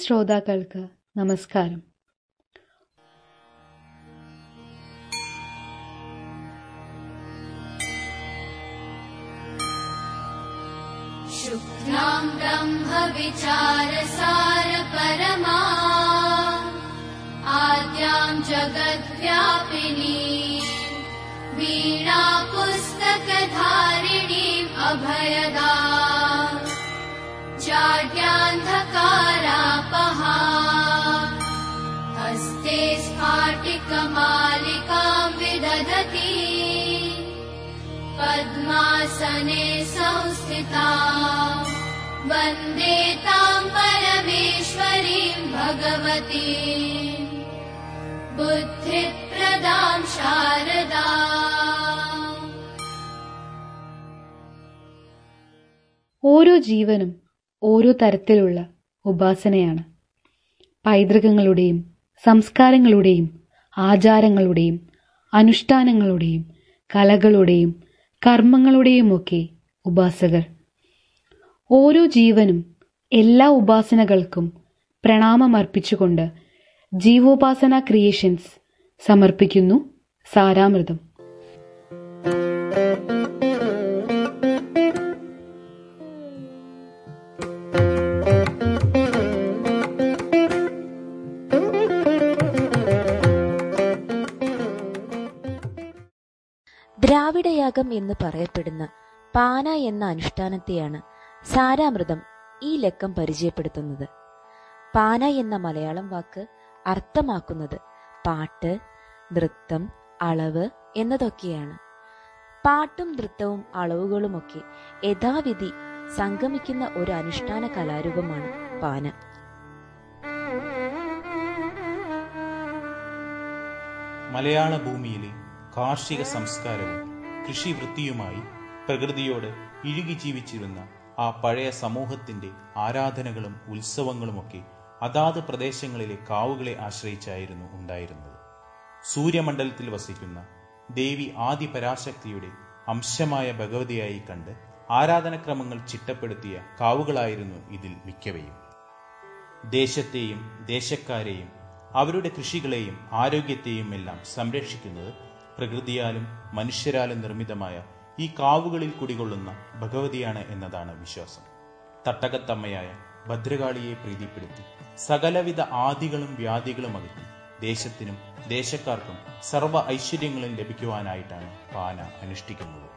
ശ്രോതാക്കൾക്ക് നമസ്കാരം शुक्लाम् ब्रह्म विचारसार परमा आद्याम् जगद्व्यापिनी वीणा पुस्तकधारिणीम् अभयदा स्फाटिकमालिकाम् विदधति पद्मासने संस्थिता वन्दे ताम् परमेश्वरीम् भगवती बुद्धिप्रदाम् शारदा ഓരോ ജീവനും ഓരോ തരത്തിലുള്ള ഉപാസനയാണ് പൈതൃകങ്ങളുടെയും സംസ്കാരങ്ങളുടെയും ആചാരങ്ങളുടെയും അനുഷ്ഠാനങ്ങളുടെയും കലകളുടെയും കർമ്മങ്ങളുടെയുമൊക്കെ ഉപാസകർ. ഓരോ ജീവനും എല്ലാ ഉപാസനകൾക്കും പ്രണാമമർപ്പിച്ചുകൊണ്ട് ജീവോപാസന ക്രിയേഷൻസ് സമർപ്പിക്കുന്നു. സാരാമൃതം. ദ്രാവിഡയാഗം എന്ന് പറയപ്പെടുന്ന പാന എന്ന അനുഷ്ഠാനത്തെയാണ് സാരാമൃതം ഈ ലക്കം പരിചയപ്പെടുത്തുന്നത്. പാന എന്ന മലയാളം വാക്ക് അർത്ഥമാക്കുന്നത് പാട്ട് നൃത്തം അളവ് എന്നതൊക്കെയാണ്. പാട്ടും നൃത്തവും അളവുകളുമൊക്കെ യഥാവിധി സംഗമിക്കുന്ന ഒരു അനുഷ്ഠാന കലാരൂപമാണ് പാന. മലയാള ഭൂമിയിലെ കാർഷിക സംസ്കാരവും കൃഷിവൃത്തിയുമായി പ്രകൃതിയോട് ഇഴുകി ജീവിച്ചിരുന്ന ആ പഴയ സമൂഹത്തിന്റെ ആരാധനകളും ഉത്സവങ്ങളുമൊക്കെ അതാത് പ്രദേശങ്ങളിലെ കാവുകളെ ആശ്രയിച്ചായിരുന്നു ഉണ്ടായിരുന്നത്. സൂര്യമണ്ഡലത്തിൽ വസിക്കുന്ന ദേവി ആദി പരാശക്തിയുടെ അംശമായ ഭഗവതിയായി കണ്ട് ആരാധനക്രമങ്ങൾ ചിട്ടപ്പെടുത്തിയ കാവുകളായിരുന്നു ഇതിൽ മിക്കവയും. ദേശത്തെയും ദേശക്കാരെയും അവരുടെ കൃഷികളെയും ആരോഗ്യത്തെയും എല്ലാം സംരക്ഷിക്കുന്നത് പ്രകൃതിയാലും മനുഷ്യരാലും നിർമ്മിതമായ ഈ കാവുകളിൽ കുടികൊള്ളുന്ന ഭഗവതിയാണ് എന്നതാണ് വിശ്വാസം. തട്ടകത്തമ്മയായ ഭദ്രകാളിയെ പ്രീതിപ്പെടുത്തി സകലവിധ ആദികളും വ്യാധികളും അകറ്റി ദേശത്തിനും ദേശക്കാർക്കും സർവ ഐശ്വര്യങ്ങളും ലഭിക്കുവാനായിട്ടാണ് പാന അനുഷ്ഠിക്കുന്നത്.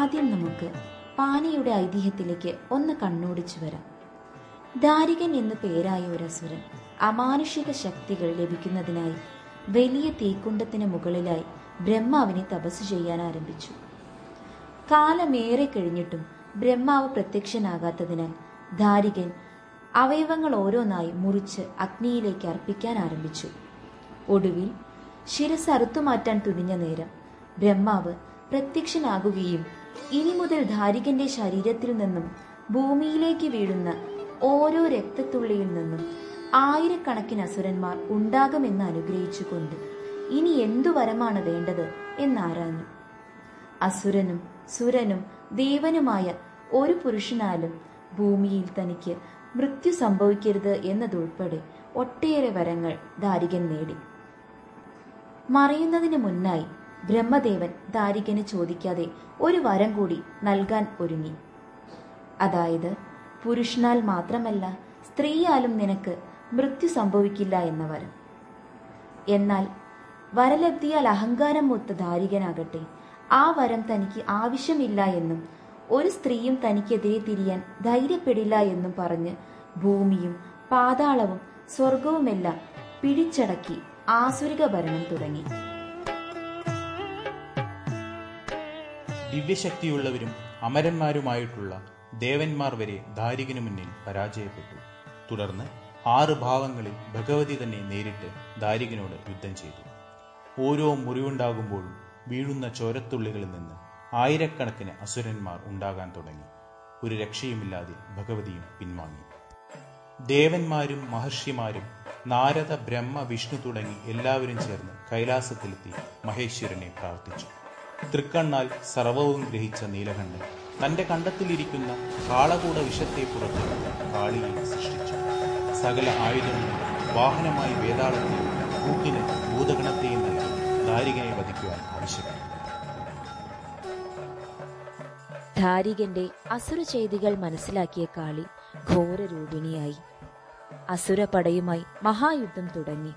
ആദ്യം നമുക്ക് പാനയുടെ ഐതിഹ്യത്തിലേക്ക് ഒന്ന് കണ്ണോടിച്ചു വരാം. ദാരികൻ എന്നു പേരായ ഒരു അസുരൻ അമാനുഷിക ശക്തികൾ ലഭിക്കുന്നതിനായി വലിയ തീക്കുണ്ടത്തിന് മുകളിലായി ബ്രഹ്മാവിനെ തപസ് ചെയ്യാൻ ആരംഭിച്ചു. കാലമേറെ കഴിഞ്ഞിട്ടും ബ്രഹ്മാവ് പ്രത്യക്ഷനാകാത്തതിനാൽ ധാരികൻ അവയവങ്ങൾ ഓരോന്നായി മുറിച്ച് അഗ്നിയിലേക്ക് അർപ്പിക്കാൻ ആരംഭിച്ചു. ഒടുവിൽ ശിരസ് അറുത്തുമാറ്റാൻ തുനിഞ്ഞ നേരം ബ്രഹ്മാവ് പ്രത്യക്ഷനാകുകയും ഇനി മുതൽ ധാരികന്റെ ശരീരത്തിൽ നിന്നും ഭൂമിയിലേക്ക് വീഴുന്ന ഓരോ രക്തത്തുള്ളിയിൽ നിന്നും ആയിരക്കണക്കിന് അസുരന്മാർ ഉണ്ടാകുമെന്ന് അനുഗ്രഹിച്ചുകൊണ്ട് ഇനി എന്തു വരമാണ് വേണ്ടത് എന്നാരാഞ്ഞു അസുരനും സുരനും ദേവനുമായ ഒരു പുരുഷനാലും ഭൂമിയിൽ തനിക്ക് മൃത്യു സംഭവിക്കരുത് എന്നതുൾപ്പെടെ ഒട്ടേറെ വരങ്ങൾ ദാരികൻ നേടി. മറയുന്നതിന് മുന്നായി ബ്രഹ്മദേവൻ ദാരികന് ചോദിക്കാതെ ഒരു വരം കൂടി നൽകാൻ ഒരുങ്ങി. അതായത് പുരുഷനാൽ മാത്രമല്ല സ്ത്രീയാലും നിനക്ക് മൃത്യു സംഭവിക്കില്ല എന്ന വരം എന്നാൽ വരലെത്തിയാൽ അഹങ്കാരം മൊത്ത ധാരികനാകട്ടെ. ആ വരം തനിക്ക് ആവശ്യമില്ല എന്നും ഒരു സ്ത്രീയും തനിക്കെതിരെ തിരിയാൻ ധൈര്യപ്പെടില്ല എന്നും പറഞ്ഞ് ഭൂമിയും പാതാളവും സ്വർഗവുമെല്ലാം പിടിച്ചടക്കി ആസുരിക ഭരണം തുടങ്ങി. ദിവ്യശക്തിയുള്ളവരും അമരന്മാരുമായിട്ടുള്ള ദേവന്മാർ വരെ ദാരികനു മുന്നിൽ പരാജയപ്പെട്ടു. തുടർന്ന് ആറ് ഭാവങ്ങളിൽ ഭഗവതി തന്നെ നേരിട്ട് ദാരികനോട് യുദ്ധം ചെയ്തു. ഓരോ മുറിവുണ്ടാകുമ്പോഴും വീഴുന്ന ചോരത്തുള്ളികളിൽ നിന്ന് ആയിരക്കണക്കിന് അസുരന്മാർ ഉണ്ടാകാൻ തുടങ്ങി. ഒരു രക്ഷയുമില്ലാതെ ഭഗവതിയും പിൻവാങ്ങി. ദേവന്മാരും മഹർഷിമാരും നാരദ ബ്രഹ്മ വിഷ്ണു തുടങ്ങി എല്ലാവരും ചേർന്ന് കൈലാസത്തിലെത്തി മഹേശ്വരനെ പ്രാർത്ഥിച്ചു. തൃക്കണ്ണാൽ സർവവും ഗ്രഹിച്ച നീലകണ്ഠൻ തന്റെ കണ്ടത്തിലിരിക്കുന്ന കാളകൂട വിഷത്തെ പുറത്ത് കാളിയെ സൃഷ്ടിച്ചു. സകല ആയുധങ്ങളും വാഹനമായി വേതാളത്തെയും കൂട്ടിന് ഭൂതഗണത്തെയും നൽകി ദാരികനെ വധിക്കുവാൻ ആവശ്യപ്പെട്ടു. ധാരികന്റെ അസുര ചെയ്തികൾ മനസ്സിലാക്കിയ കാളി ഘോരരൂപിണിയായി. അസുരപടയുമായി മഹായുദ്ധം തുടങ്ങി.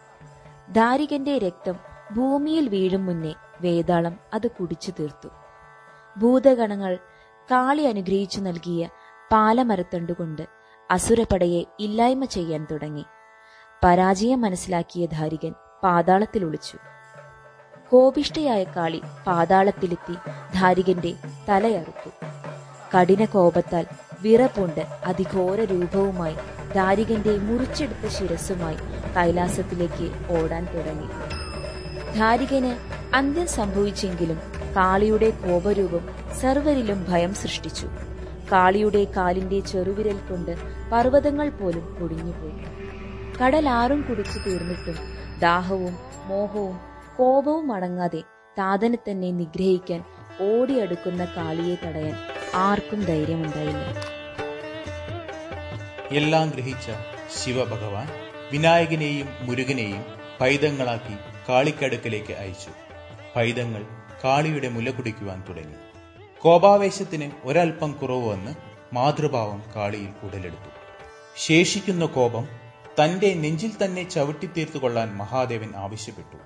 ധാരികന്റെ രക്തം ഭൂമിയിൽ വീഴും മുന്നേ വേതാളം അത് കുടിച്ചു തീർത്തു ഭൂതഗണങ്ങൾ കാളി അനുഗ്രഹിച്ചു നൽകിയ പാലമരത്തണ്ടുകൊണ്ട് അസുരപടയെ ഇല്ലായ്മ ചെയ്യാൻ തുടങ്ങി. പരാജയം മനസ്സിലാക്കിയ ധാരികൻ പാതാളത്തിൽ ഒളിച്ചു. കോപിഷ്ടയായ കാളി പാതാളത്തിലെത്തി ധാരികന്റെ തലയറുത്തു. കഠിന കോപത്താൽ വിറപൂണ്ട് അതിഘോര രൂപവുമായി ധാരികന്റെ മുറിച്ചെടുത്ത ശിരസുമായി കൈലാസത്തിലേക്ക് ഓടാൻ തുടങ്ങി. ധാരികന് അന്ത്യം സംഭവിച്ചെങ്കിലും കാളിയുടെ കോപരൂപം സർവരിലും ഭയം സൃഷ്ടിച്ചു. കാളിയുടെ കാലിന്റെ ചെറുവിരൽ കൊണ്ട് പർവതങ്ങൾ പോലും പൊടിഞ്ഞുപോയി. കടലാറും കുടിച്ചു തീർന്നിട്ടും ദാഹവും മോഹവും കോപവും അടങ്ങാതെ താതനെ തന്നെ നിഗ്രഹിക്കാൻ ഓടിയടുക്കുന്ന കാളിയെ തടയാൻ ആർക്കും ധൈര്യമുണ്ടായില്ല. എല്ലാം ഗ്രഹിച്ച ശിവഭഗവാൻ വിനായകനെയും മുരുകനെയും പൈതങ്ങളാക്കി കാളിക്കടുക്കലേക്ക് അയച്ചു. പൈതങ്ങൾ കാളിയുടെ മുല കുടിക്കുവാൻ തുടങ്ങി. കോപാവേശത്തിന് ഒരൽപ്പം കുറവ് വന്ന് മാതൃഭാവം കാളിയിൽ ഉടലെടുത്തു. ശേഷിക്കുന്ന കോപം തന്റെ നെഞ്ചിൽ തന്നെ ചവിട്ടിത്തീർത്തു കൊള്ളാൻ മഹാദേവൻ ആവശ്യപ്പെട്ടു.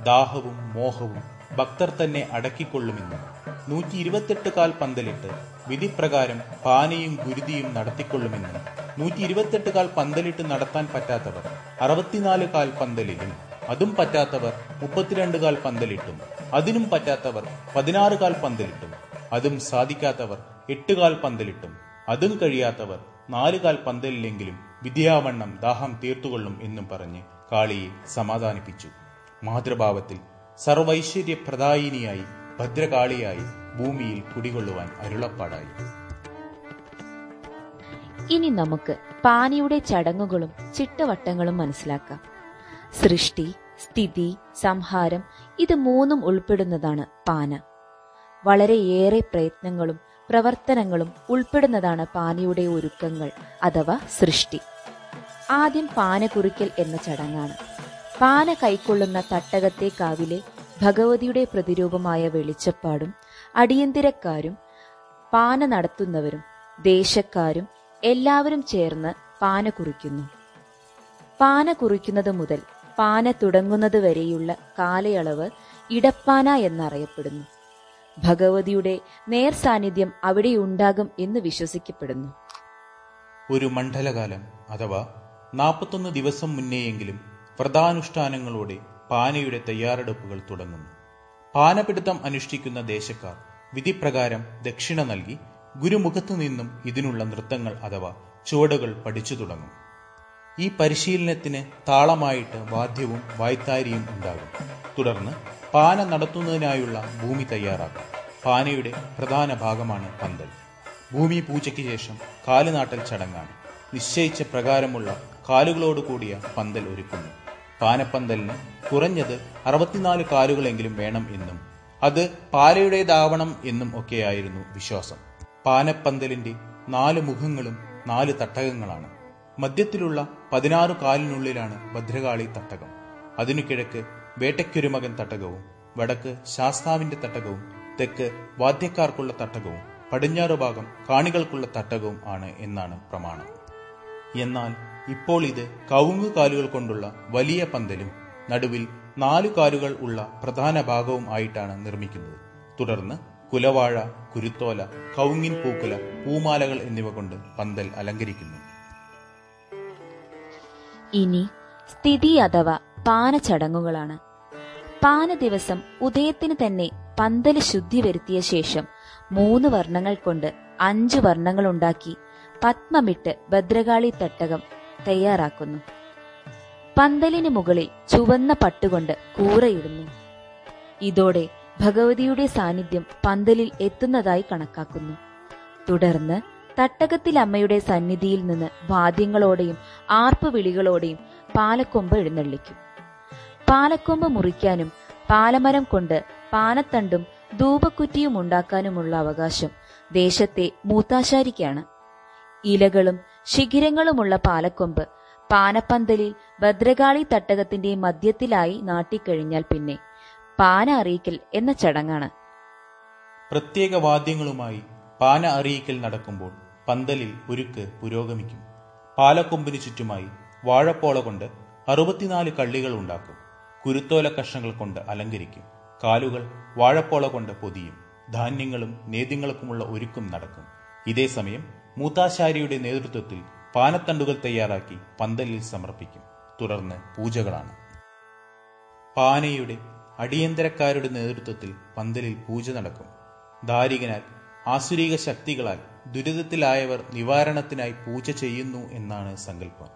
ദാഹവും മോഹവും ഭക്തർ തന്നെ അടക്കിക്കൊള്ളുമെന്നും നൂറ്റി ഇരുപത്തെട്ട് കാൽ പന്തലിട്ട് വിധിപ്രകാരം പാനയും ഗുരുതിയും നടത്തിക്കൊള്ളുമെന്നും നൂറ്റി ഇരുപത്തെട്ട് കാൽ പന്തലിട്ട് നടത്താൻ പറ്റാത്തവർ അറുപത്തിനാല് കാൽ പന്തലിലും അതും പറ്റാത്തവർ മുപ്പത്തിരണ്ട് കാൽ പന്തലിട്ടും അതിനും പറ്റാത്തവർ പതിനാറ് കാൽ പന്തലിട്ടും അതും സാധിക്കാത്തവർ എട്ട് കാൽ പന്തലിട്ടും അതും കഴിയാത്തവർ നാല് കാൽ പന്തലിലെങ്കിലും വിദ്യാവണ്ണം ദാഹം തീർത്തുകൊള്ളും എന്നും പറഞ്ഞ് കാളിയെ സമാധാനിപ്പിച്ചു. മാതൃഭാവത്തിൽ സർവൈശ്വര്യപ്രദായിനിയായി ഭദ്രകാളിയായി ഭൂമിയിൽ കുടികൊള്ളുവാൻ അരുളപ്പാടായി. ഇനി നമുക്ക് പാനിയുടെ ചടങ്ങുകളും ചിട്ടവട്ടങ്ങളും മനസ്സിലാക്കാം. സൃഷ്ടി സ്ഥിതി സംഹാരം ഇത് മൂന്നും ഉൾപ്പെടുന്നതാണ് പാന. വളരെയേറെ പ്രയത്നങ്ങളും പ്രവർത്തനങ്ങളും ഉൾപ്പെടുന്നതാണ് പാനയുടെ ഒരുക്കങ്ങൾ അഥവാ സൃഷ്ടി. ആദ്യം പാന കുറിക്കൽ എന്ന ചടങ്ങാണ്. പാന കൈക്കൊള്ളുന്ന തട്ടകത്തെ കാവിലെ ഭഗവതിയുടെ പ്രതിരൂപമായ വെളിച്ചപ്പാടും അടിയന്തിരക്കാരും പാന നടത്തുന്നവരും ദേശക്കാരും എല്ലാവരും ചേർന്ന് പാന കുറിക്കുന്നു. പാന കുറിക്കുന്നത് മുതൽ പാന തുടങ്ങുന്നതുവരെയുള്ള കാലയളവ് ഇടപ്പാന എന്നറിയപ്പെടുന്നു. ഭഗവതിയുടെ നേർ സാന്നിധ്യം അവിടെയുണ്ടാകും എന്ന് വിശ്വസിക്കപ്പെടുന്നു. ഒരു മണ്ഡലകാലം അഥവാ നാൽപ്പത്തൊന്ന് ദിവസം മുന്നേയെങ്കിലും വ്രതാനുഷ്ഠാനങ്ങളോടെ പാനയുടെ തയ്യാറെടുപ്പുകൾ തുടങ്ങുന്നു. പാനപിടുത്തം അനുഷ്ഠിക്കുന്ന ദേശക്കാർ വിധിപ്രകാരം ദക്ഷിണ നൽകി ഗുരുമുഖത്തു നിന്നും ഇതിനുള്ള നൃത്തങ്ങൾ അഥവാ ചുവടുകൾ പഠിച്ചു തുടങ്ങും. ഈ പരിശീലനത്തിന് താളമായിട്ട് വാദ്യവും വായ്ത്താരിയും ഉണ്ടാകും. തുടർന്ന് പാന നടത്തുന്നതിനായുള്ള ഭൂമി തയ്യാറാക്കും. പാനയുടെ പ്രധാന ഭാഗമാണ് പന്തൽ. ഭൂമി പൂജയ്ക്ക് ശേഷം കാലുനാട്ടൽ ചടങ്ങാണ്. നിശ്ചയിച്ച പ്രകാരമുള്ള കാലുകളോട് കൂടിയ പന്തൽ ഒരുക്കുന്നു. പാനപ്പന്തലിന് കുറഞ്ഞത് അറുപത്തിനാല് കാലുകളെങ്കിലും വേണം എന്നും അത് പാലയുടേതാവണം എന്നും ഒക്കെയായിരുന്നു വിശ്വാസം. പാനപ്പന്തലിന്റെ നാല് മുഖങ്ങളും നാല് തട്ടകങ്ങളാണ്. മധ്യത്തിലുള്ള പതിനാറു കാലിനുള്ളിലാണ് ഭദ്രകാളി തട്ടകം. അതിനു കിഴക്ക് വേട്ടയ്ക്കൊരുമകൻ തട്ടകവും വടക്ക് ശാസ്താവിന്റെ തട്ടകവും തെക്ക് വാദ്യക്കാർക്കുള്ള തട്ടകവും പടിഞ്ഞാറു ഭാഗം കാണികൾക്കുള്ള തട്ടകവും ആണ് എന്നാണ് പ്രമാണം. എന്നാൽ ഇപ്പോൾ ഇത് കവുങ്ങ് കാലുകൾ കൊണ്ടുള്ള വലിയ പന്തലും നടുവിൽ നാലു കാലുകൾ ഉള്ള പ്രധാന ഭാഗവും ആയിട്ടാണ് നിർമ്മിക്കുന്നത്. തുടർന്ന് കുലവാഴ കുരുത്തോല കൗങ്ങിൻ പൂക്കുല പൂമാലകൾ എന്നിവ കൊണ്ട് പന്തൽ അലങ്കരിക്കുന്നു. ഇനി സ്ഥിതി അഥവാ പാന ചടങ്ങുകളാണ് പാന ദിവസം ഉദയത്തിന് തന്നെ പന്തൽ ശുദ്ധി വരുത്തിയ ശേഷം മൂന്ന് വർണങ്ങൾ കൊണ്ട് അഞ്ച് വർണങ്ങൾ ഉണ്ടാക്കി പത്മമിട്ട് ഭദ്രകാളി തട്ടകം തയ്യാറാക്കുന്നു. പന്തലിന് മുകളിൽ ചുവന്ന പട്ടുകൊണ്ട് കൂറയിടുന്നു. ഇതോടെ ഭഗവതിയുടെ സാന്നിധ്യം പന്തലിൽ എത്തുന്നതായി കണക്കാക്കുന്നു. തുടർന്ന് തട്ടകത്തിൽ അമ്മയുടെ സന്നിധിയിൽ നിന്ന് വാദ്യങ്ങളോടെയും ആർപ്പുവിളികളോടെയും പാലക്കൊമ്പ് എഴുന്നള്ളിക്കും. പാലക്കൊമ്പ് മുറിക്കാനും പാലമരം കൊണ്ട് പാനത്തണ്ടും ധൂപക്കുറ്റിയും ഉണ്ടാക്കാനുമുള്ള അവകാശം ദേശത്തെ മൂത്താശാരിക്കാണ്. ഇലകളും ശിഖിരങ്ങളുമുള്ള പാലക്കൊമ്പ് പാനപ്പന്തലിൽ ഭദ്രകാളി തട്ടകത്തിന്റെ മധ്യത്തിലായി നാട്ടിക്കഴിഞ്ഞാൽ പിന്നെ പാന അറിയിക്കൽ എന്ന ചടങ്ങാണ്. പ്രത്യേക വാദ്യങ്ങളുമായി പാന അറിയിക്കൽ നടക്കുമ്പോൾ പന്തലിൽ ഉരുക്ക് പുരോഗമിക്കും. പാലക്കൊമ്പിന് ചുറ്റുമായി വാഴപ്പോള കൊണ്ട് അറുപത്തിനാല് കള്ളികൾ ഉണ്ടാക്കും. കുരുത്തോല കഷ്ണങ്ങൾ കൊണ്ട് അലങ്കരിക്കും. കാലുകൾ വാഴപ്പോള കൊണ്ട് പൊതിയും. ധാന്യങ്ങളും നേദ്യങ്ങൾക്കുമുള്ള ഒരുക്കും നടക്കും. ഇതേ സമയം മൂത്താശാരിയുടെ നേതൃത്വത്തിൽ പാനത്തണ്ടുകൾ തയ്യാറാക്കി പന്തലിൽ സമർപ്പിക്കും. തുടർന്ന് പൂജകളാണ്. പാനയുടെ അടിയന്തരക്കാരുടെ നേതൃത്വത്തിൽ പന്തലിൽ പൂജ നടക്കും. ദാരികനാൽ ആസുരിക ശക്തികളാൽ ദുരിതത്തിലായവർ നിവാരണത്തിനായി പൂജ ചെയ്യുന്നു എന്നാണ് സങ്കല്പം.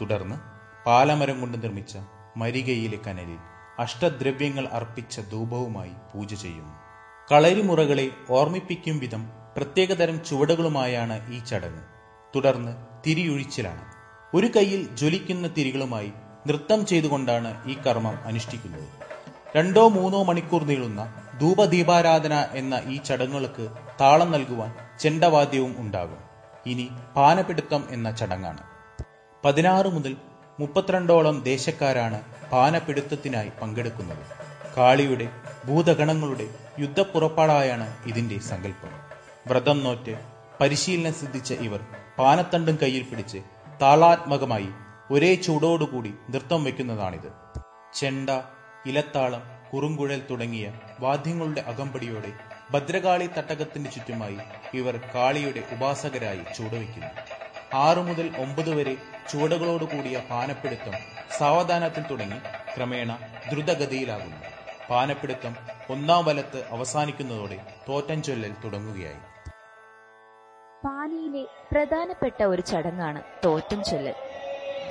തുടർന്ന് പാലമരം കൊണ്ട് നിർമ്മിച്ച മരികയിലെ കനലിൽ അഷ്ടദ്രവ്യങ്ങൾ അർപ്പിച്ച ധൂപവുമായി പൂജ ചെയ്യുന്നു. കളരിമുറകളെ ഓർമ്മിപ്പിക്കും വിധം പ്രത്യേകതരം ചുവടുകളുമായാണ് ഈ ചടങ്ങ്. തുടർന്ന് തിരിയൊഴിച്ചിലാണ്. ഒരു കൈയിൽ ജ്വലിക്കുന്ന തിരികളുമായി നൃത്തം ചെയ്തുകൊണ്ടാണ് ഈ കർമ്മം അനുഷ്ഠിക്കുന്നത്. രണ്ടോ മൂന്നോ മണിക്കൂർ നീളുന്ന ധൂപദീപാരാധന എന്ന ഈ ചടങ്ങുകൾക്ക് താളം നൽകുവാൻ ചെണ്ടവാദ്യവും ഉണ്ടാകും. ഇനി പാനപിടുത്തം എന്ന ചടങ്ങാണ്. പതിനാറ് മുതൽ മുപ്പത്തിരണ്ടോളം ദേശക്കാരാണ് പാനപിടുത്തത്തിനായി പങ്കെടുക്കുന്നത്. കാളിയുടെ ഭൂതഗണങ്ങളുടെ യുദ്ധപ്പുറപ്പാടായാണ് ഇതിന്റെ സങ്കല്പം. വ്രതം നോറ്റ് പരിശീലനം സിദ്ധിച്ച ഇവർ പാനത്തണ്ടും കയ്യിൽ പിടിച്ച് താളാത്മകമായി ഒരേ ചൂടോടുകൂടി നൃത്തം വയ്ക്കുന്നതാണിത്. ചെണ്ട ഇലത്താളം കുറുങ്കുഴൽ തുടങ്ങിയ വാദ്യങ്ങളുടെ അകമ്പടിയോടെ ഭദ്രകാളി തട്ടകത്തിന് ചുറ്റുമായി ഇവർ കാളിയുടെ ഉപാസകരായി ചുവടുവയ്ക്കുന്നു. ആറു മുതൽ ഒമ്പത് വരെ ചുവടുകളോടുകൂടിയ പാനപ്പിടുത്തം സാവധാനത്തിൽ തുടങ്ങി ക്രമേണ ദ്രുതഗതിയിലാകുന്നു. പാനപ്പിടുത്തം ഒന്നാം വലത്ത് അവസാനിക്കുന്നതോടെ തോറ്റം ചൊല്ലൽ തുടങ്ങുകയായി. പാനിയിലെ പ്രധാനപ്പെട്ട ഒരു ചടങ്ങാണ് തോറ്റം ചൊല്ലൽ.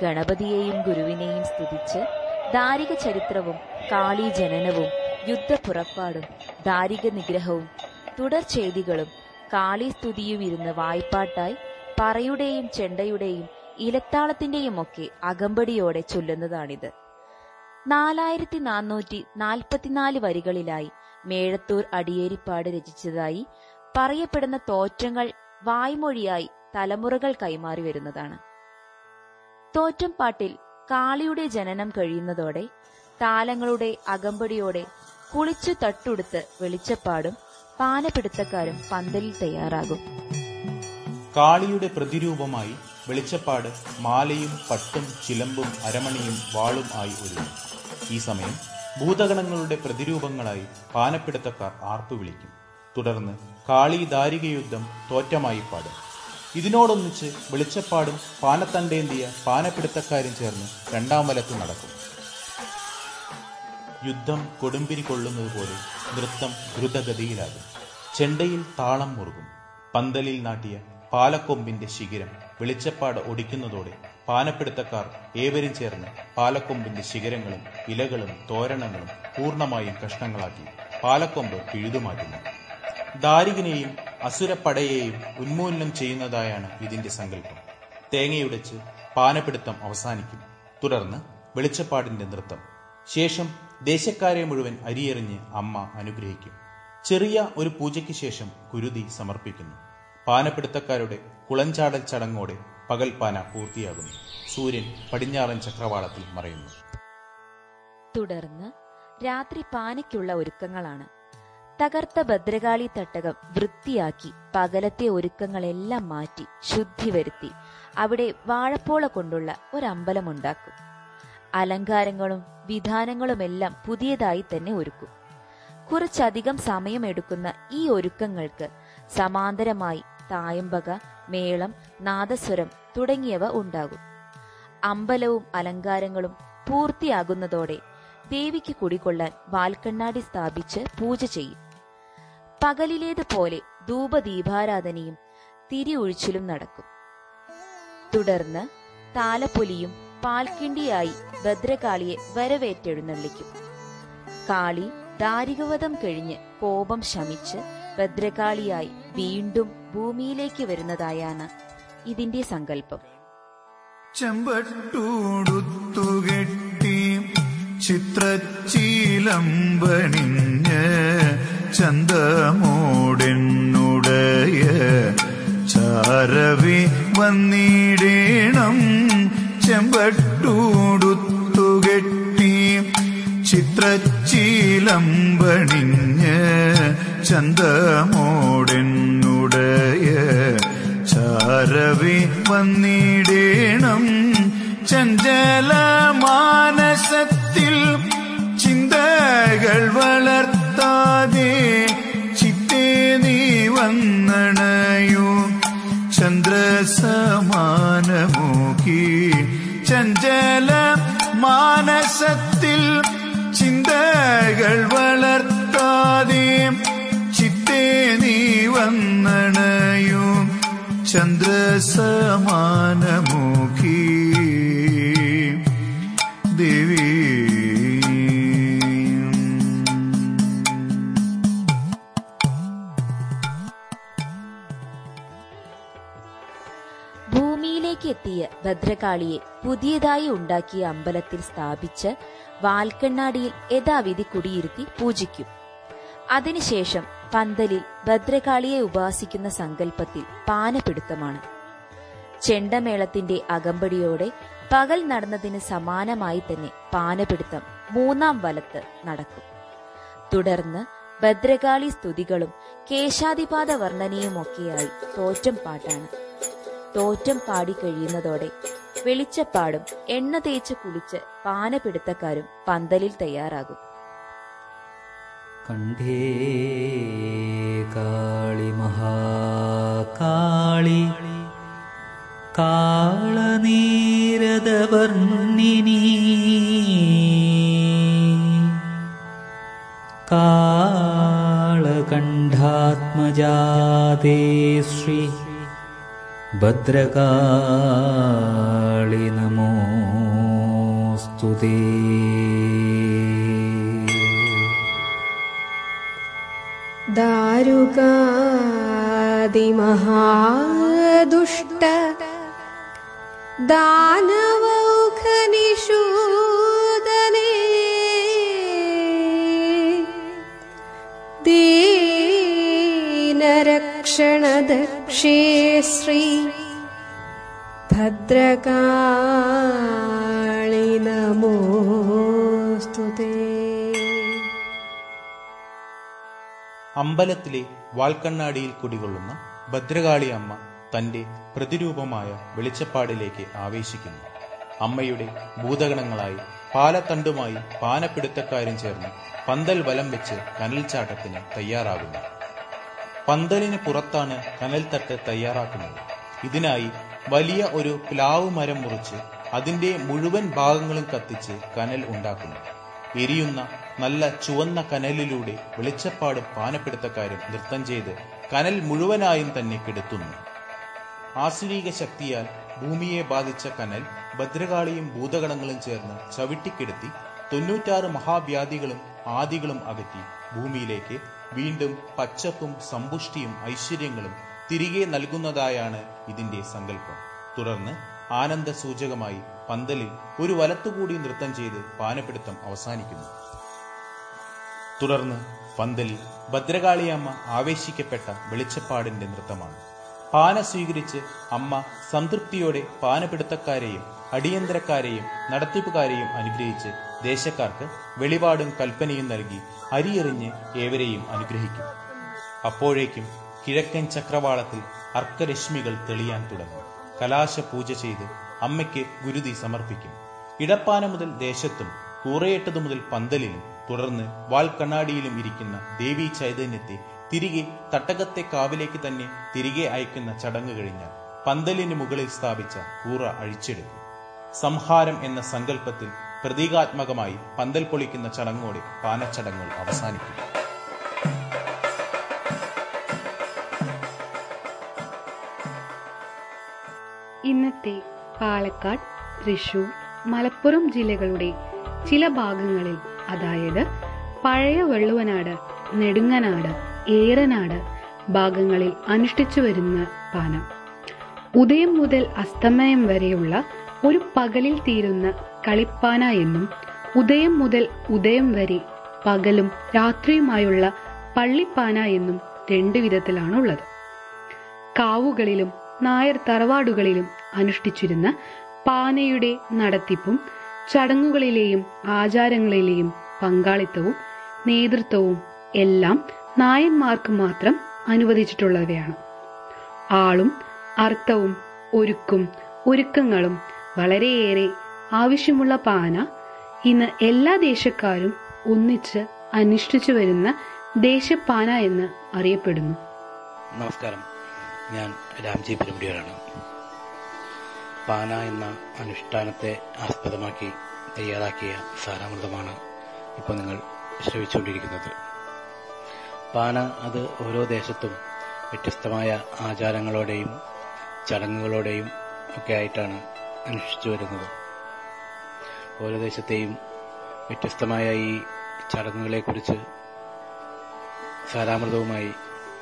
ഗണപതിയെയും ഗുരുവിനെയും സ്തുതിച്ച് ദാരിക ചരിത്രവും കാളി ജനനവും യുദ്ധപ്പുറപ്പാടും ദാരിക നിഗ്രഹവും തുടർ ചെയ്തികളും കാളി സ്തുതിയും ഇരുന്ന് വായ്പാട്ടായി പറയുടെയും ചെണ്ടയുടെയും ഇലത്താളത്തിന്റെയും ഒക്കെ അകമ്പടിയോടെ ചൊല്ലുന്നതാണിത്. നാലായിരത്തി നാനൂറ്റി നാൽപ്പത്തിനാല് വരികളിലായി മേഴത്തൂർ അടിയേരിപ്പാട് രചിച്ചതായി പറയപ്പെടുന്ന തോറ്റങ്ങൾ വായ്മൊഴിയായി തലമുറകൾ കൈമാറി വരുന്നതാണ്. തോറ്റം പാട്ടിൽ കാളിയുടെ ജനനം കഴിയുന്നതോടെ താലങ്ങളുടെ അകമ്പടിയോടെ കുളിച്ചു തട്ടുടുത്ത് വെളിച്ചപ്പാടും പാനപിടുത്തക്കാരും പന്തലിൽ തയ്യാറാകും. കാളിയുടെ പ്രതിരൂപമായി വെളിച്ചപ്പാട് മാലയും പട്ടും ചിലമ്പും അരമണിയും വാളും ആയി ഒരുങ്ങും. ഈ സമയം ഭൂതഗണങ്ങളുടെ പ്രതിരൂപങ്ങളായി പാനപ്പിടുത്തക്കാർ ആർപ്പു വിളിക്കും. തുടർന്ന് കാളി ദാരിക യുദ്ധം തോറ്റമായി പാടും. ഇതിനോടൊന്നിച്ച് വെളിച്ചപ്പാടും പാനത്തണ്ടേന്തിയ പാനപ്പിടുത്തക്കാരും ചേർന്ന് രണ്ടാം വലത്ത് നടക്കും. യുദ്ധം കൊടുമ്പിരി കൊള്ളുന്നത് പോലെ നൃത്തം ദ്രുതഗതിയിലാകും. ചെണ്ടയിൽ താളം മുറുകും. പന്തലിൽ നാട്ടിയ പാലക്കൊമ്പിന്റെ ശിഖിരം വെളിച്ചപ്പാട് ഒടിക്കുന്നതോടെ പാനപ്പിടുത്തക്കാർ ഏവരും ചേർന്ന് പാലക്കൊമ്പിന്റെ ശിഖരങ്ങളും ഇലകളും തോരണങ്ങളും പൂർണമായും കഷ്ണങ്ങളാക്കി പാലക്കൊമ്പ് പിഴുതുമാറ്റുന്നു. ദാരികനെയും അസുരപ്പടയെയും ഉന്മൂലനം ചെയ്യുന്നതായാണ് ഇതിന്റെ സങ്കല്പം. തേങ്ങയുടച്ച് പാനപ്പിടുത്തം അവസാനിക്കും. തുടർന്ന് വെളിച്ചപ്പാടിന്റെ നൃത്തം. ശേഷം ദേശക്കാരെ മുഴുവൻ അരിയെറിഞ്ഞ് അമ്മ അനുഗ്രഹിക്കും. ചെറിയ ഒരു പൂജയ്ക്ക് ശേഷം കുരുതി സമർപ്പിക്കുന്നു. പാനപ്പിടുത്തക്കാരുടെ കുളഞ്ചാടൽ ചടങ്ങോടെ പകൽപാന പൂർത്തിയാകുന്നു. സൂര്യൻ പടിഞ്ഞാറൻ ചക്രവാളത്തിൽ മറയുന്നു. തുടർന്ന് രാത്രി പാനയ്ക്കുള്ള ഒരുക്കങ്ങളാണ്. തകർത്ത ഭദ്രകാളി തട്ടകം വൃത്തിയാക്കി പകലത്തെ ഒരുക്കങ്ങളെല്ലാം മാറ്റി ശുദ്ധി വരുത്തി അവിടെ വാഴപ്പോള കൊണ്ടുള്ള ഒരമ്പലമുണ്ടാക്കും. അലങ്കാരങ്ങളും വിധാനങ്ങളുമെല്ലാം പുതിയതായി തന്നെ ഒരുക്കും. കുറച്ചധികം സമയമെടുക്കുന്ന ഈ ഒരുക്കങ്ങൾക്ക് സമാന്തരമായി തായമ്പക മേളം നാദസ്വരം തുടങ്ങിയവ ഉണ്ടാകും. അമ്പലവും അലങ്കാരങ്ങളും പൂർത്തിയാകുന്നതോടെ ദേവിക്ക് കുടികൊള്ളാൻ വാൽക്കണ്ണാടി സ്ഥാപിച്ച് പൂജ ചെയ്യും. പകലിലേതുപോലെ ധൂപദീപാരാധനയും തിരിയൊഴിച്ചിലും നടക്കും. തുടർന്ന് താലപ്പൊലിയും പാൽക്കിണ്ടിയായി ഭദ്രകാളിയെ വരവേറ്റെഴുന്നള്ളിക്കും. കാളി ദാരികവധം കഴിഞ്ഞ് കോപം ശമിച്ച് ഭദ്രകാളിയായി വീണ്ടും ഭൂമിയിലേക്ക് വരുന്നതായാണ് ഇതിന്റെ സങ്കല്പം. ചെമ്പട്ടൂടുത്തുകെട്ടി ചിത്രച്ചീലമ്പണിഞ്ഞ് ചന്തമോടെന്നുടയ ചാരവി വന്നിടേണം. ചെമ്പട്ടൂടുത്തുകെട്ടി ചിത്രച്ചീലമ്പണിഞ്ഞ് ചന്തമോടെന്നുടയ ചാരവി വന്നിടേണം ചഞ്ചല മാനസത്തിൽ ചിന്തകൾ വളർത്താതെ ചിത്തേ നീ വന്നണയൂ. ചന്ദ്രസമാനമൂക്കി മാനസത്തിൽ ചിന്തകൾ വളർത്താതെ ചിത്തേ നീ വന്നണയും ചന്ദ്രസമാനമൂക്കി എത്തിയ ഭദ്രകാളിയെ പുതിയതായി ഉണ്ടാക്കിയ അമ്പലത്തിൽ സ്ഥാപിച്ച് വാൽക്കണ്ണാടിയിൽ യഥാവിധി കുടിയിരുത്തി പൂജിക്കും. അതിനുശേഷം പന്തലിൽ ഭദ്രകാളിയെ ഉപാസിക്കുന്ന സങ്കല്പത്തിൽ പാനപിടുത്തമാണ്. ചെണ്ടമേളത്തിന്റെ അകമ്പടിയോടെ പകൽ നടന്നതിന് സമാനമായി തന്നെ പാനപിടുത്തം മൂന്നാം വലത്ത് നടക്കും. തുടർന്ന് ഭദ്രകാളി സ്തുതികളും കേശാതിപാത വർണനയുമൊക്കെയായി തോറ്റം പാട്ടാണ്. തോറ്റം പാടി കഴിയുന്നതോടെ വെളിച്ചപ്പാടും എണ്ണ തേച്ച് കുളിച്ച് പാനപിടുത്തക്കാരും പന്തലിൽ തയ്യാറാകും. കണ്ടേ കാളി മഹാകാളി കാളനീരദവർണിനി भद्रकाळि नमोऽस्तु ते। दारुकादिमहादुष्ट दानवौखनिषूदने दीनरक्षणद दीनरक्षणदक्षे श्री भद्रकाळि नमोऽस्तु ते അമ്പലത്തിലെ വാൽക്കണ്ണാടിയിൽ കുടികൊള്ളുന്ന ഭദ്രകാളി അമ്മ തന്റെ പ്രതിരൂപമായ വെളിച്ചപ്പാടിലേക്ക് ആവേശിക്കുന്നു അമ്മയുടെ ഭൂതഗണങ്ങളായി പാലത്തണ്ടുമായി പാനപ്പിടുത്തക്കാരും ചേർന്ന് പന്തൽ വലം വെച്ച് കനൽച്ചാട്ടത്തിന് തയ്യാറാകുന്നു പന്തലിന് പുറത്താണ് കനൽത്തട്ട് തയ്യാറാക്കുന്നത്. ഇതിനായി വലിയ ഒരു പ്ലാവ് മരം മുറിച്ച് അതിന്റെ മുഴുവൻ ഭാഗങ്ങളും കത്തിച്ച് കനൽ ഉണ്ടാക്കുന്നു. എരിയുന്ന നല്ല ചുവന്ന കനലിലൂടെ വെളിച്ചപ്പാട് പാനപ്പെടുത്തക്കാരും നൃത്തം ചെയ്ത് കനൽ മുഴുവനായും തന്നെ കെടുത്തുന്നു. ആസുരീക ശക്തിയാൽ ഭൂമിയെ ബാധിച്ച കനൽ ഭദ്രകാളിയും ഭൂതഗണങ്ങളും ചേർന്ന് ചവിട്ടിക്കെടുത്തി തൊണ്ണൂറ്റാറ് മഹാവ്യാധികളും ആദികളും അകറ്റി ഭൂമിയിലേക്ക് വീണ്ടും പച്ചപ്പും സമ്പുഷ്ടിയും ഐശ്വര്യങ്ങളും തിരികെ നൽകുന്നതായാണ് ഇതിന്റെ സങ്കല്പം. തുടർന്ന് ആനന്ദ സൂചകമായി പന്തലിൽ ഒരു വലത്തുകൂടി നൃത്തം ചെയ്ത് പാനപ്പിടുത്തം അവസാനിക്കുന്നു. തുടർന്ന് പന്തലിൽ ഭദ്രകാളിയമ്മ ആവേശിക്കപ്പെട്ട വെളിച്ചപ്പാടിന്റെ നൃത്തമാണ്. പാന സ്വീകരിച്ച് അമ്മ സംതൃപ്തിയോടെ പാനപിടുത്തക്കാരെയും അടിയന്തരക്കാരെയും നടത്തിപ്പുകാരെയും അനുഗ്രഹിച്ച് ദേശക്കാർക്ക് വെളിപാടും കൽപ്പനയും നൽകി അരിയെറിഞ്ഞ് ഏവരെയും അനുഗ്രഹിക്കും. അപ്പോഴേക്കും കിഴക്കൻ ചക്രവാളത്തിൽ അർക്കരശ്മികൾ തെളിയാൻ തുടങ്ങും. കലാശ പൂജ ചെയ്ത് അമ്മയ്ക്ക് ഗുരുതി സമർപ്പിക്കും. ഇടപ്പാന മുതൽ ദേശത്തും കൂറയേട്ടതു മുതൽ പന്തലിലും തുടർന്ന് വാൽക്കണ്ണാടിയിലും ഇരിക്കുന്ന ദേവി ചൈതന്യത്തെ തിരികെ തട്ടകത്തെ കാവിലേക്ക് തന്നെ തിരികെ അയക്കുന്ന ചടങ്ങ് കഴിഞ്ഞാൽ പന്തലിന് മുകളിൽ സ്ഥാപിച്ച കൂറ അഴിച്ചെടുക്കും. സംഹാരം എന്ന സങ്കല്പത്തിൽ പ്രതീകാത്മകമായി പന്തൽ പൊളിക്കുന്ന ചടങ്ങോടെ പാനച്ചടങ്ങുകൾ അവസാനിക്കും. ഇന്നത്തെ പാലക്കാട് തൃശൂർ മലപ്പുറം ജില്ലകളുടെ ചില ഭാഗങ്ങളിൽ അതായത് പഴയ വെള്ളുവനാട് നെടുങ്ങനാട് ഏറനാട് ഭാഗങ്ങളിൽ അനുഷ്ഠിച്ചു വരുന്ന പാനം. ഉദയം മുതൽ അസ്തമയം വരെയുള്ള ഒരു പകലിൽ തീരുന്ന കളിപ്പാന എന്നും ഉദയം മുതൽ ഉദയം വരെ പകലും രാത്രിയുമായുള്ള പള്ളിപ്പാന എന്നും രണ്ട് വിധത്തിലാണുള്ളത്. കാവുകളിലും നായർ തറവാടുകളിലും അനുഷ്ഠിച്ചിരുന്ന പാനയുടെ നടത്തിപ്പും ചടങ്ങുകളിലെയും ആചാരങ്ങളിലെയും പങ്കാളിത്തവും നേതൃത്വവും എല്ലാം നായന്മാർക്ക് മാത്രം അനുവദിച്ചിട്ടുള്ളവയാണ്. ആളും അർത്ഥവും ഒരുക്കും ഒരുക്കങ്ങളും വളരെയേറെ ആവശ്യമുള്ള പാന ഇന്ന് എല്ലാ ദേശക്കാരും ഒന്നിച്ച് അനുഷ്ഠിച്ചു വരുന്ന ദേശപ്പാന എന്ന് അറിയപ്പെടുന്നു. നമസ്കാരം. ഞാൻ രാംജി പെരുമുടിയാണ് പാന എന്ന അനുഷ്ഠാനത്തെ ആസ്പദമാക്കി തയ്യാറാക്കിയ സാരാമൃതമാണ് ഇപ്പോൾ നിങ്ങൾ ശ്രവിച്ചുകൊണ്ടിരിക്കുന്നത്. പാന അത് ഓരോ ദേശത്തും വ്യത്യസ്തമായ ആചാരങ്ങളോടെയും ചടങ്ങുകളോടെയും ഒക്കെ ആയിട്ടാണ് അനുഷ്ഠിച്ചു വരുന്നത് ഓരോ ദേശത്തെയും വ്യത്യസ്തമായ ഈ ചടങ്ങുകളെക്കുറിച്ച് സാരാമൃതവുമായി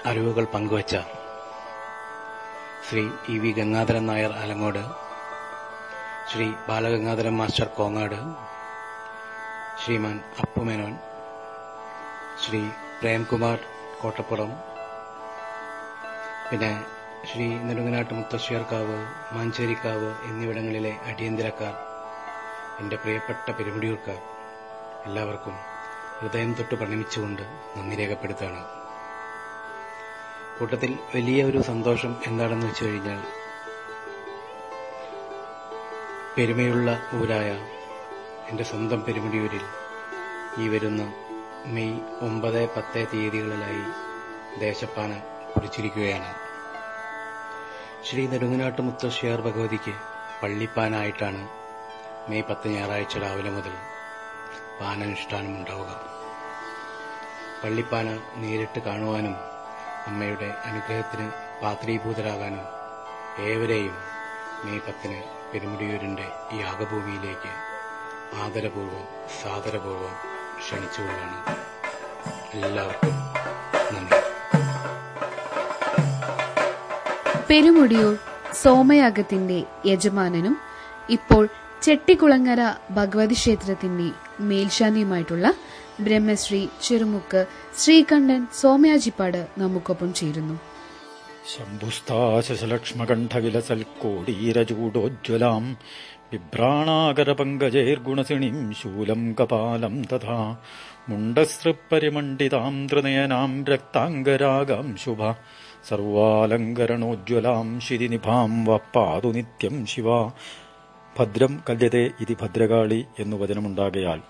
അറിവുകൾ പങ്കുവച്ച Shri E V Gangadharan Nair Alangode Shri Balagangadharan master Kongad Shriman Appu Menon Shri Premkumar Kottappuram പിന്നെ ശ്രീ നെടുങ്ങനാട്ട് മുത്തശ്ശേർക്കാവ് മാഞ്ചേരിക്കാവ് എന്നിവിടങ്ങളിലെ അടിയന്തരക്കാർ എന്റെ പ്രിയപ്പെട്ട പെരുമുടിയൂർക്കാർ എല്ലാവർക്കും ഹൃദയം തൊട്ട് പ്രണമിച്ചുകൊണ്ട് നന്ദി രേഖപ്പെടുത്താണ് കൂട്ടത്തിൽ വലിയ ഒരു സന്തോഷം എന്താണെന്ന് വെച്ചു കഴിഞ്ഞാൽ പെരുമയുള്ള ഊരായ എന്റെ സ്വന്തം പെരുമുടിയൂരിൽ ഈ വരുന്ന മെയ് ഒമ്പത് പത്ത് തീയതികളിലായി ദേശപ്പാന കുടിച്ചിരിക്കുകയാണ് ശ്രീ നെടുങ്ങനാട്ട് മുത്തശ്ശിയാർ ഭഗവതിക്ക് പള്ളിപ്പാനായിട്ടാണ് മെയ് പത്ത് ഞായറാഴ്ച രാവിലെ മുതൽ പാനനുഷ്ഠാനം ഉണ്ടാവുക പള്ളിപ്പാന നേരിട്ട് കാണുവാനും അമ്മയുടെ അനുഗ്രഹത്തിന് പാത്രീഭൂതരാകാനും ഏവരെയും മെയ് പത്തിന് പെരുമുടിയൂരിന്റെ യാഗഭൂമിയിലേക്ക് ആദരപൂർവം സാദരപൂർവം ക്ഷണിച്ചുകൊണ്ടാണ്. എല്ലാവർക്കും നന്ദി. പെരുമുടിയൂർ സോമയാഗത്തിന്റെ യജമാനനും ഇപ്പോൾ ചെട്ടിക്കുളങ്ങര ഭഗവതി ക്ഷേത്രത്തിന്റെ മേൽശാന്തിയുമായിട്ടുള്ള ബ്രഹ്മശ്രീ ചെറുമുക്ക് ശ്രീകണ്ഠൻ സോമയാജിപ്പാട് നമുക്കൊപ്പം ചേരുന്നു. ശംഭുസ്ഥാശലക്ഷ്മകണ്ഠവിലസൽക്കോടീരചൂടോജ്വലാം ബിഭ്രാണാകരപങ്കജൈർഗുണസിണിം ശൂലം കപാലം തഥാ മുണ്ടസൃപ്പരിമണ്ഡിതാം ത്രിനയനാം രക്താംഗരാഗാം ശുഭ സർവാലങ്കരണോജ്വലാം ശിരിനിഭാം വപ്പാതു നിത്യം ശിവ. ഭദ്രം കല്യതേ ഇതി ഭദ്രകാളി എന്നു വചനമുണ്ടാകയാൽ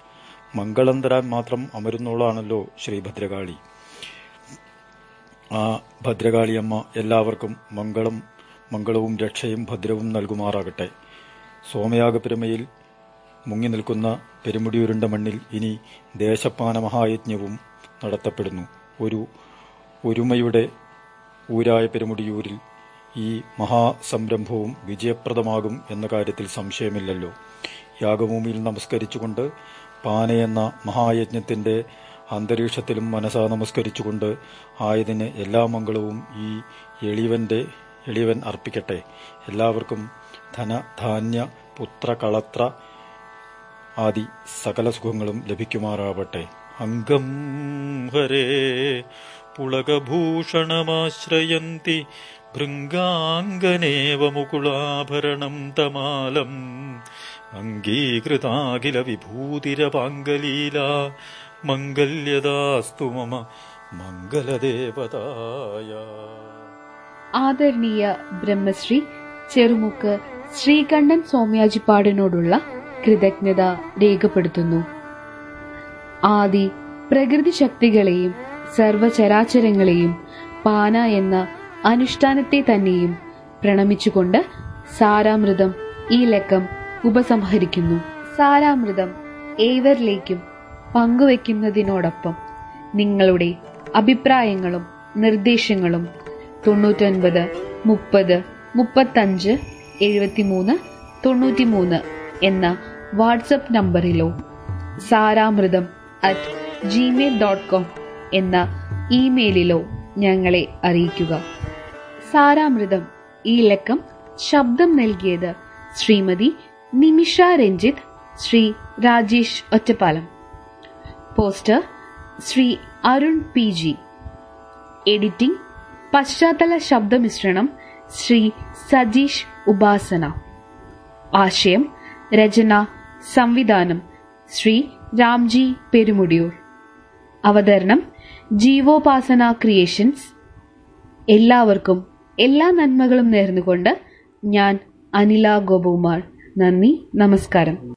മംഗളം തരാൻ മാത്രം അമരുന്നോളാണല്ലോ ശ്രീ ഭദ്രകാളി. ആ ഭദ്രകാളിയമ്മ എല്ലാവർക്കും മംഗളം മംഗളവും രക്ഷയും ഭദ്രവും നൽകുമാറാകട്ടെ. സോമയാഗപ്പെരുമയിൽ മുങ്ങി നിൽക്കുന്ന പെരുമുടിയുരുണ്ട മണ്ണിൽ ഇനി ദേശപ്പാന മഹായജ്ഞവും നടത്തപ്പെടുന്നു. ഒരു ഒരുമയുടെ ഊരായ പെരുമുടിയൂരിൽ ഈ മഹാസംരംഭവും വിജയപ്രദമാകും എന്ന കാര്യത്തിൽ സംശയമില്ലല്ലോ. യാഗഭൂമിയിൽ നമസ്കരിച്ചുകൊണ്ട് പാനയെന്ന മഹായജ്ഞത്തിന്റെ അന്തരീക്ഷത്തിലും മനസാ നമസ്കരിച്ചുകൊണ്ട് ആയതിന് എല്ലാ മംഗളവും ഈ എളിവന്റെ എളിവൻ അർപ്പിക്കട്ടെ. എല്ലാവർക്കും ധന ധാന്യ പുത്ര കളത്ര ആദി സകല സുഖങ്ങളും ലഭിക്കുമാറാവട്ടെ. അംഗം ഹരേ പുളകഭൂഷണമാശ്രയന്തി ഭൃംഗാംഗനേവ മുകുളാഭരണം തമാലം. അംഗീകൃതാഖില വിഭൂതിരപാംഗലീല. മംഗല്യദാസ്തു മമ മംഗലദേവതായ. ആദരണീയ ബ്രഹ്മശ്രീ ചെറുമുക്ക് ശ്രീകണ്ഠൻ സോമ്യാജിപ്പാടിനോടുള്ള കൃതജ്ഞത രേഖപ്പെടുത്തുന്നു. ആദി പ്രകൃതി ശക്തികളെയും സർവചരാചരങ്ങളെയും പാന എന്ന അനുഷ്ഠാനത്തെ തന്നെയും പ്രണമിച്ചുകൊണ്ട് സാരാമൃതം ഈ ലക്കം ഉപസംഹരിക്കുന്നു. സാരാമൃതം ഏവരിലേക്കും പങ്കുവെക്കുന്നതിനോടൊപ്പം നിങ്ങളുടെ അഭിപ്രായങ്ങളും നിർദ്ദേശങ്ങളും തൊണ്ണൂറ്റൊൻപത് മുപ്പത് മുപ്പത്തഞ്ച് എഴുപത്തിമൂന്ന് തൊണ്ണൂറ്റിമൂന്ന് എന്ന WhatsApp നമ്പറിലോ Saramritham at Gmail dot com എന്ന ഇമെയിലിലോ ഞങ്ങളെ അറിയിക്കുക. സാരാമൃതം ഈ ലക്കം ശബ്ദം നൽകിയത് Shrimati Nimisha Ranjith Shri Rajesh Ottapalam. Poster Shri Arun P G. Editing പശ്ചാത്തല ശബ്ദമിശ്രണം ശ്രീ സജീഷ് ഉപാസന. ആശയം രചന സംവിധാനം ശ്രീ രാംജി പെരുമുടിയൂർ. അവതരണം ജീവോപാസന ക്രിയേഷൻസ്. എല്ലാവർക്കും എല്ലാ നന്മകളും നേർന്നുകൊണ്ട് ഞാൻ അനില ഗോപകുമാർ. നന്ദി നമസ്കാരം.